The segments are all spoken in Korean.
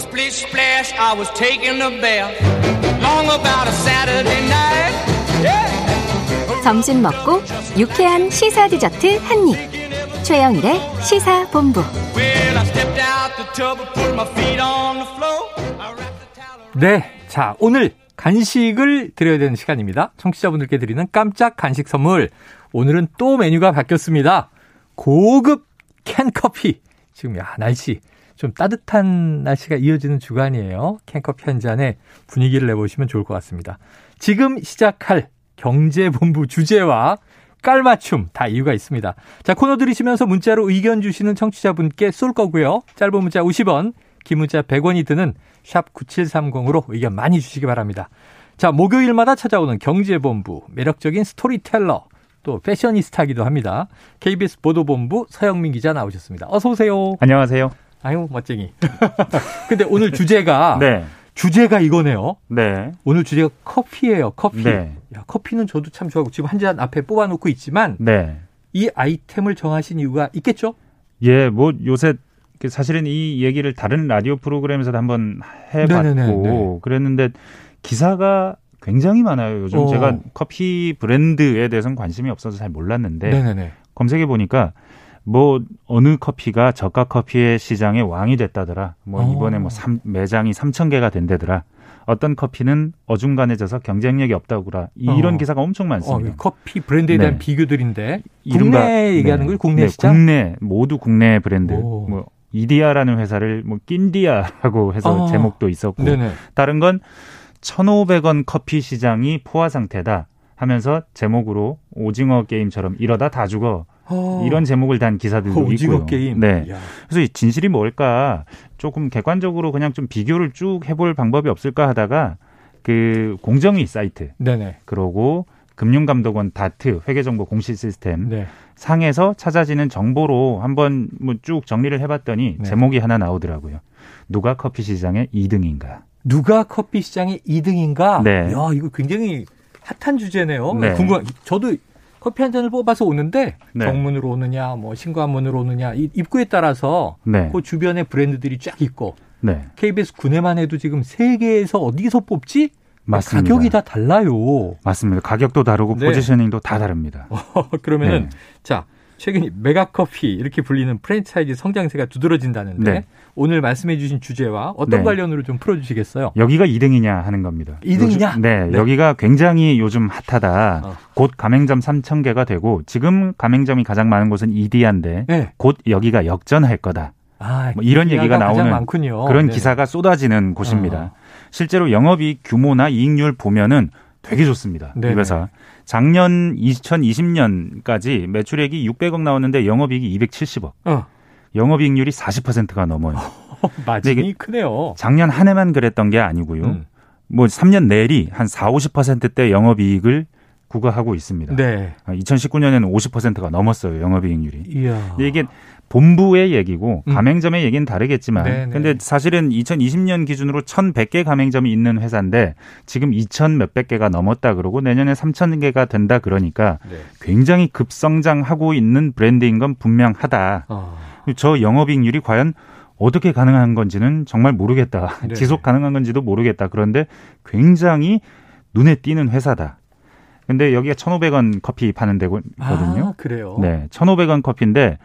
Splish splash, I was taking a bath. Long about a Saturday night. Yeah. 점심 먹고 유쾌한 시사 디저트 한 입. 최영일의 시사 본부. Well, I stepped out the tub and put my feet on the floor. I wrapped the towel around. 네. 자, 오늘 간식을 드려야 되는 시간입니다. 청취자분들께 드리는 깜짝 간식 선물. 오늘은 또 메뉴가 바뀌었습니다. 고급 캔커피. 지금 야, 날씨. 좀 따뜻한 날씨가 이어지는 주간이에요. 캔커피 한 잔에 분위기를 내보시면 좋을 것 같습니다. 지금 시작할 경제본부 주제와 깔맞춤 다 이유가 있습니다. 자, 코너 들으시면서 문자로 의견 주시는 청취자분께 쏠 거고요. 짧은 문자 50원, 긴 문자 100원이 드는 샵 9730으로 의견 많이 주시기 바랍니다. 자, 목요일마다 찾아오는 경제본부, 매력적인 스토리텔러, 또 패셔니스타기도 합니다. KBS 보도본부 서영민 기자 나오셨습니다. 어서 오세요. 안녕하세요. 아유, 멋쟁이. 근데 오늘 주제가 네. 주제가 이거네요. 네. 오늘 주제가 커피예요. 커피. 네. 야, 커피는 저도 참 좋아하고 지금 한 잔 앞에 뽑아 놓고 있지만 네. 이 아이템을 정하신 이유가 있겠죠? 예, 뭐 요새 사실은 이 얘기를 다른 라디오 프로그램에서도 한번 해봤고 네네네. 그랬는데 기사가 굉장히 많아요. 요즘 어. 제가 커피 브랜드에 대해서는 관심이 없어서 잘 몰랐는데 네네네. 검색해 보니까 뭐 어느 커피가 저가 커피의 시장의 왕이 됐다더라. 뭐 어. 이번에 뭐 삼- 매장이 3천 개가 된다더라. 어떤 커피는 어중간해져서 경쟁력이 없다고라. 이런 어. 기사가 엄청 어, 많습니다. 이 커피 브랜드에 대한 네. 비교들인데 이른바- 국내 얘기하는 네. 국내 네, 시장? 국내 모두 국내 브랜드. 오. 뭐 이디아라는 회사를 뭐 낀디아라고 해서 아. 제목도 있었고 네네. 다른 건 1,500원 커피 시장이 포화 상태다 하면서 제목으로 오징어 게임처럼 이러다 다 죽어 어. 이런 제목을 단 기사들도 오징어 있고요. 게임. 네. 야. 그래서 이 진실이 뭘까 조금 객관적으로 그냥 좀 비교를 쭉 해볼 방법이 없을까 하다가 그 공정위 사이트 네네. 그러고 금융감독원 다트 회계정보 공시 시스템 네. 상에서 찾아지는 정보로 한번 뭐 쭉 정리를 해봤더니 네. 제목이 하나 나오더라고요. 누가 커피 시장의 2등인가? 누가 커피 시장의 2등인가? 네. 야, 이거 굉장히 핫한 주제네요. 네. 궁금. 저도 커피 한 잔을 뽑아서 오는데 네. 정문으로 오느냐, 뭐 신관문으로 오느냐, 이 입구에 따라서 네, 그 주변에 브랜드들이 쫙 있고 네, KBS 군에만 해도 지금 세계에서 어디서 뽑지? 맞습니다. 가격이 다 달라요. 맞습니다. 가격도 다르고 네. 포지셔닝도 다 다릅니다. 그러면은 네. 자 최근 메가커피 이렇게 불리는 프랜차이즈 성장세가 두드러진다는데 네. 오늘 말씀해 주신 주제와 어떤 네. 관련으로 좀 풀어주시겠어요? 여기가 2등이냐 하는 겁니다. 2등이냐? 요즘- 네, 네. 여기가 굉장히 요즘 핫하다. 어. 곧 가맹점 3천 개가 되고 지금 가맹점이 가장 많은 곳은 이디아인데 네. 곧 여기가 역전할 거다. 아, 뭐 이런 얘기가 나오는 많군요. 그런 네네. 기사가 쏟아지는 곳입니다. 어. 실제로 영업이익 규모나 이익률 보면은 되게 좋습니다. 네네. 이 회사. 작년 2020년까지 매출액이 600억 나왔는데 영업이익이 270억. 어, 영업이익률이 40%가 넘어요. 마진이 크네요. 작년 한 해만 그랬던 게 아니고요. 음. 뭐 3년 내리 한 4, 50%대 영업이익을 구가하고 있습니다. 네. 2019년에는 50%가 넘었어요. 영업이익률이. 이야. 이게 본부의 얘기고 음. 가맹점의 얘기는 다르겠지만 네네. 근데 사실은 2020년 기준으로 1,100개 가맹점이 있는 회사인데 지금 2,000 몇백 개가 넘었다 그러고 내년에 3,000개가 된다 그러니까 네. 굉장히 급성장하고 있는 브랜드인 건 분명하다. 어. 저 영업이익률이 과연 어떻게 가능한 건지는 정말 모르겠다. 네네. 지속 가능한 건지도 모르겠다. 그런데 굉장히 눈에 띄는 회사다. 근데 여기가 1,500원 커피 파는 데거든요. 아, 그래요. 네. 1,500원 커피인데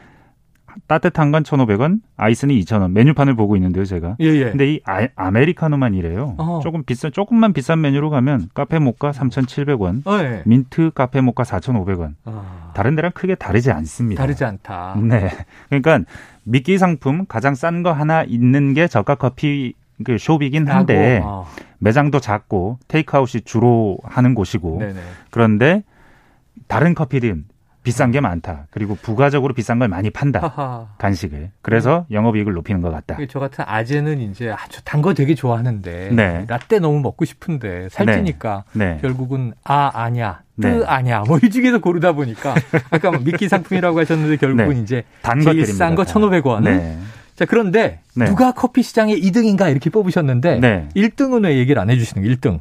따뜻한 건 1,500원, 아이스는 2,000원. 메뉴판을 보고 있는데요, 제가. 예, 예. 근데 이 아, 메리카노만 이래요. 어. 조금 비싼 조금만 비싼 메뉴로 가면 카페 모카 3,700원, 어, 예. 민트 카페 모카 4,500원. 아, 다른 데랑 크게 다르지 않습니다. 다르지 않다. 네. 그러니까 미끼 상품 가장 싼 거 하나 있는 게 저가 커피 그 숍이긴 한데 어, 매장도 작고 테이크아웃이 주로 하는 곳이고 네네. 그런데 다른 커피들은 비싼 게 많다. 그리고 부가적으로 비싼 걸 많이 판다. 하하. 간식을. 그래서 영업이익을 높이는 것 같다. 저 같은 아재는 이제 아주 단 거 되게 좋아하는데 네. 라떼 너무 먹고 싶은데 살찌니까 네. 결국은 아 아냐 뜨 네. 아냐 뭐 이 중에서 고르다 보니까 아까 뭐 미끼 상품이라고 하셨는데 결국은 네. 이제 단 제일 것들입니다. 싼거 1,500원. 네. 자 그런데 네. 누가 커피 시장의 2등인가 이렇게 뽑으셨는데 네. 1등은 왜 얘기를 안 해주시는 거예요? 1등.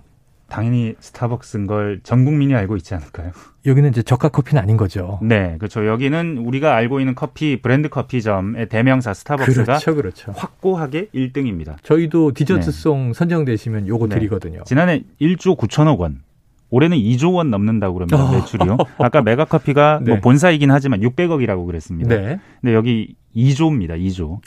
당연히 스타벅스인 걸 전 국민이 알고 있지 않을까요? 여기는 이제 저가 커피는 아닌 거죠. 네, 그렇죠. 여기는 우리가 알고 있는 커피 브랜드 커피점의 대명사 스타벅스가 그렇죠, 그렇죠. 확고하게 1등입니다. 저희도 디저트송 선정되시면 요거 네. 드리거든요. 지난해 1조 9천억 원. 올해는 2조 원 넘는다고 그럽니다. 어. 매출이요. 아까 메가커피가 네. 뭐 본사이긴 하지만 600억이라고 그랬습니다. 네. 근데 여기 2조입니다. 2조.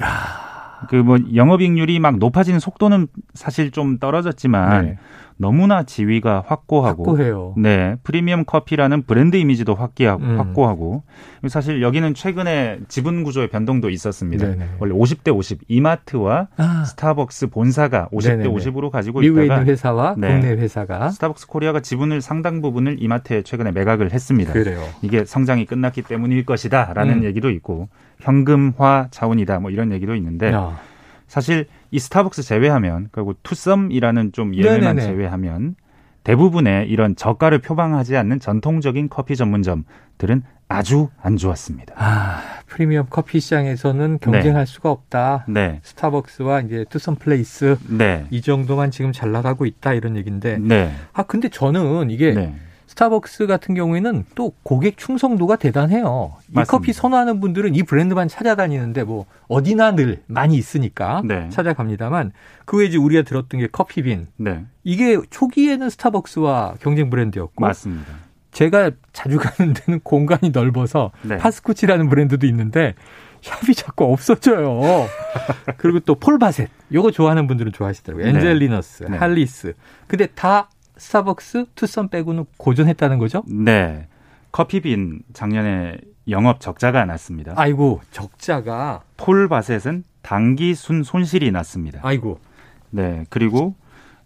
그뭐 영업이익률이 막 높아지는 속도는 사실 좀 떨어졌지만 네. 너무나 지위가 확고하고 확고해요. 네, 프리미엄 커피라는 브랜드 이미지도 확기하고, 음. 확고하고 사실 여기는 최근에 지분 구조의 변동도 있었습니다. 네네. 원래 50대 50 이마트와 아, 스타벅스 본사가 50대 네네네. 50으로 가지고 미국에 있다가 있는 회사와 네. 국내 회사가 스타벅스 코리아가 지분을 상당 부분을 이마트에 최근에 매각을 했습니다. 그래요. 이게 성장이 끝났기 때문일 것이다라는 음. 얘기도 있고 현금화 차원이다 뭐 이런 얘기도 있는데 야, 사실 이 스타벅스 제외하면 그리고 투썸이라는 좀 예외만 네네네. 제외하면 대부분의 이런 저가를 표방하지 않는 전통적인 커피 전문점들은 아주 안 좋았습니다. 아, 프리미엄 커피 시장에서는 경쟁할 수가 없다. 네, 스타벅스와 이제 투썸 플레이스 네, 이 정도만 지금 잘 나가고 있다 이런 얘기인데 네, 아 근데 저는 이게 네. 스타벅스 같은 경우에는 또 고객 충성도가 대단해요. 이 맞습니다. 커피 선호하는 분들은 이 브랜드만 찾아다니는데 뭐 어디나 늘 많이 있으니까 네. 찾아갑니다만 그 외에 이제 우리가 들었던 게 커피빈 네, 이게 초기에는 스타벅스와 경쟁 브랜드였고 맞습니다. 제가 자주 가는 데는 공간이 넓어서 네. 파스쿠치라는 브랜드도 있는데 샵이 자꾸 없어져요. 그리고 또 폴바셋 요거 좋아하는 분들은 좋아하시더라고요. 네. 엔젤리너스, 네. 할리스. 근데 다 스타벅스, 투썸 빼고는 고전했다는 거죠? 네, 커피빈 작년에 영업 적자가 났습니다. 아이고 적자가 폴바셋은 단기 순 손실이 났습니다. 아이고 네, 그리고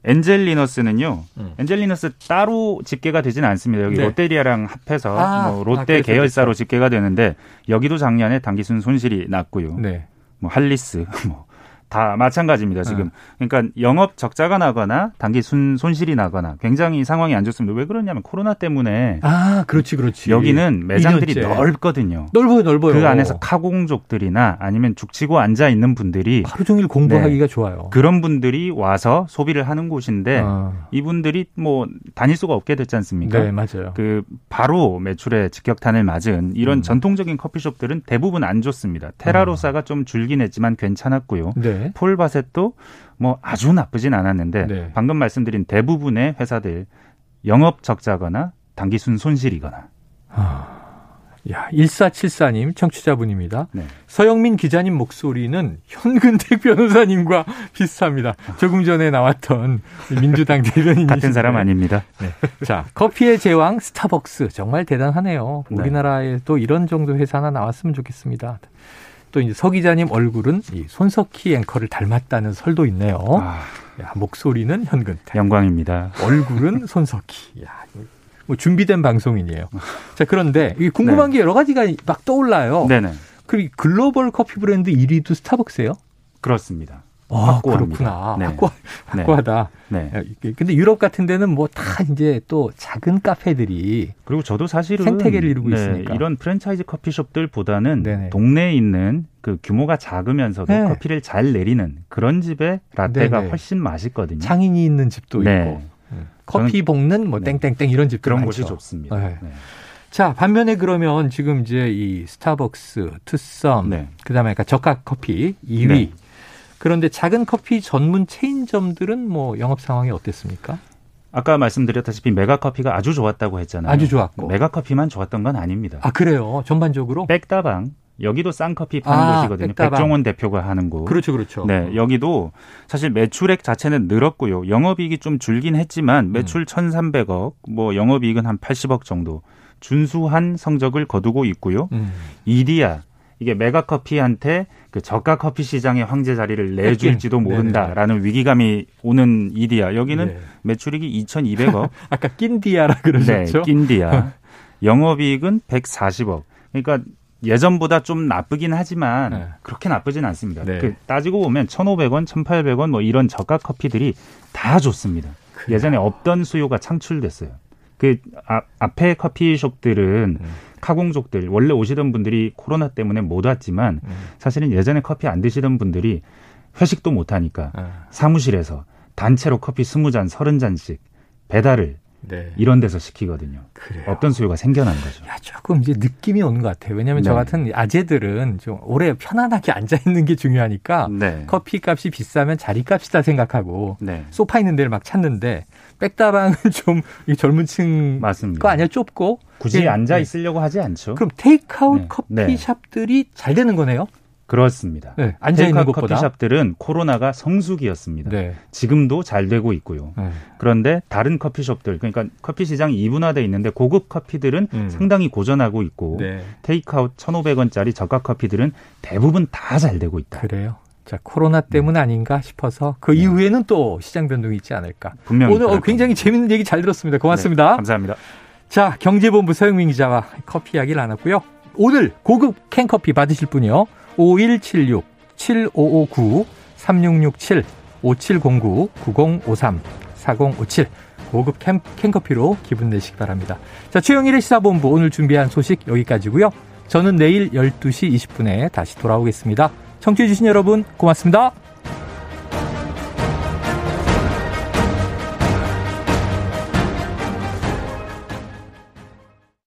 엔젤리너스는요. 음. 엔젤리너스 따로 집계가 되지는 않습니다. 여기 네. 롯데리아랑 합해서 아, 뭐 아, 롯데 그래서 계열사로 그렇죠. 집계가 되는데 여기도 작년에 단기순 손실이 났고요. 네. 뭐 할리스 뭐 다 마찬가지입니다. 지금 네. 그러니까 영업 적자가 나거나 단기 순 손실이 나거나 굉장히 상황이 안 좋습니다. 왜 그러냐면 코로나 때문에 아 그렇지 그렇지 여기는 매장들이 2년째. 넓거든요. 넓어요 넓어요. 그 안에서 카공족들이나 아니면 죽치고 앉아 있는 분들이 하루 종일 공부하기가 좋아요. 그런 분들이 와서 소비를 하는 곳인데 아, 이분들이 뭐 다닐 수가 없게 됐지 않습니까? 네 맞아요. 그 바로 매출에 직격탄을 맞은 이런 음. 전통적인 커피숍들은 대부분 안 좋습니다. 테라로사가 좀 줄긴 했지만 괜찮았고요. 네. 폴 바셋도 뭐 아주 나쁘진 않았는데 네. 방금 말씀드린 대부분의 회사들 영업 적자거나 단기순 손실이거나 야 1474님 청취자분입니다. 네. 서영민 기자님 목소리는 현근택 변호사님과 비슷합니다. 조금 전에 나왔던 민주당 대변인 같은 사람 아닙니다. 자, 커피의 제왕 스타벅스 정말 대단하네요. 네. 우리나라에 또 이런 정도 회사 하나 나왔으면 좋겠습니다. 또 이제 서 기자님 얼굴은 이 손석희 앵커를 닮았다는 설도 있네요. 아, 야, 목소리는 현근택, 영광입니다. 얼굴은 손석희. 야, 뭐 준비된 방송인이에요. 자, 그런데 이 궁금한 게 여러 가지가 막 떠올라요. 네. 네네 그 글로벌 커피 브랜드 1위도 스타벅스예요? 그렇습니다. 아. 그렇구나. 네. 확고, 네. 확고하다. 네. 야, 이게 근데 유럽 같은 데는 뭐 다 이제 또 작은 카페들이 그리고 저도 사실은 생태계를 이루고 네, 있으니까. 이런 프랜차이즈 커피숍들보다는 네네. 동네에 있는 그 규모가 작으면서도 네. 커피를 잘 내리는 그런 집의 라떼가 네네. 훨씬 맛있거든요. 창인이 있는 집도 네. 있고 음. 커피 볶는 뭐 네. 땡땡땡 이런 집도 그런 많죠. 곳이 좋습니다. 네. 네. 자 반면에 그러면 지금 이제 이 스타벅스, 투썸, 네. 그다음에 아까 저가 커피 2위. 네. 그런데 작은 커피 전문 체인점들은 뭐 영업 상황이 어땠습니까? 아까 말씀드렸다시피 메가커피가 아주 좋았다고 했잖아요. 아주 좋았고. 메가커피만 좋았던 건 아닙니다. 아 그래요. 전반적으로. 백다방 여기도 싼커피 파는 아, 곳이거든요. 백다방. 백종원 대표가 하는 곳. 그렇죠, 그렇죠. 네, 여기도 사실 매출액 자체는 늘었고요. 영업이익이 좀 줄긴 했지만 매출 1,300억, 뭐 영업이익은 한 80억 정도 준수한 성적을 거두고 있고요. 음. 이디야 이게 메가 커피한테 그 저가 커피 시장의 황제 자리를 내줄지도 뺏긴. 모른다라는 위기감이 오는 이디야. 여기는 네. 매출액이 2,200억. 아까 낀디아라 네, 그러셨죠? 낀디야. 영업이익은 140억. 그러니까 예전보다 좀 나쁘긴 하지만 네. 그렇게 나쁘진 않습니다. 네. 그 따지고 보면 1,500원, 1,800원 뭐 이런 저가 커피들이 다 좋습니다. 그래요. 예전에 없던 수요가 창출됐어요. 그 아, 앞에 커피숍들은 음. 카공족들 원래 오시던 분들이 코로나 때문에 못 왔지만 음. 사실은 예전에 커피 안 드시던 분들이 회식도 못 하니까 아. 사무실에서 단체로 커피 20잔, 30잔씩 배달을 네. 이런 데서 시키거든요. 그래요. 없던 수요가 생겨난 거죠. 야, 조금 이제 느낌이 오는 것 같아요. 왜냐하면 저 네. 같은 아재들은 좀 오래 편안하게 앉아 있는 게 중요하니까 네. 커피 값이 비싸면 자리 값이다 생각하고 네. 소파 있는 데를 막 찾는데 백다방은 좀이 젊은 층 맞습니다. 거 아니야 좁고 굳이 예, 앉아 네. 있으려고 하지 않죠. 그럼 테이크아웃 네. 커피숍들이 잘 되는 거네요. 그렇습니다. 네, 앉아 있는 것보다. 커피숍들은 코로나가 성수기였습니다. 네. 지금도 잘 되고 있고요. 네. 그런데 다른 커피숍들, 그러니까 커피 시장이 이분화돼 있는데 고급 커피들은 음. 상당히 고전하고 있고 네. 테이크아웃 1,500원짜리 저가 커피들은 대부분 다 잘 되고 있다. 그래요. 자, 코로나 때문 아닌가 싶어서 그 네. 이후에는 또 시장 변동이 있지 않을까. 분명히 오늘 어, 그럴 굉장히. 재밌는 얘기 잘 들었습니다. 고맙습니다. 네, 감사합니다. 자, 경제본부 서영민 기자와 커피 이야기를 나눴고요. 오늘 고급 캔커피 받으실 분이요. 5176 7559 3667 5709 9053 4057 고급 캔, 캔커피로 기분 내시기 바랍니다. 자, 최영일의 시사본부 오늘 준비한 소식 여기까지고요. 저는 내일 12시 20분에 다시 돌아오겠습니다. 청취해주신 여러분 고맙습니다.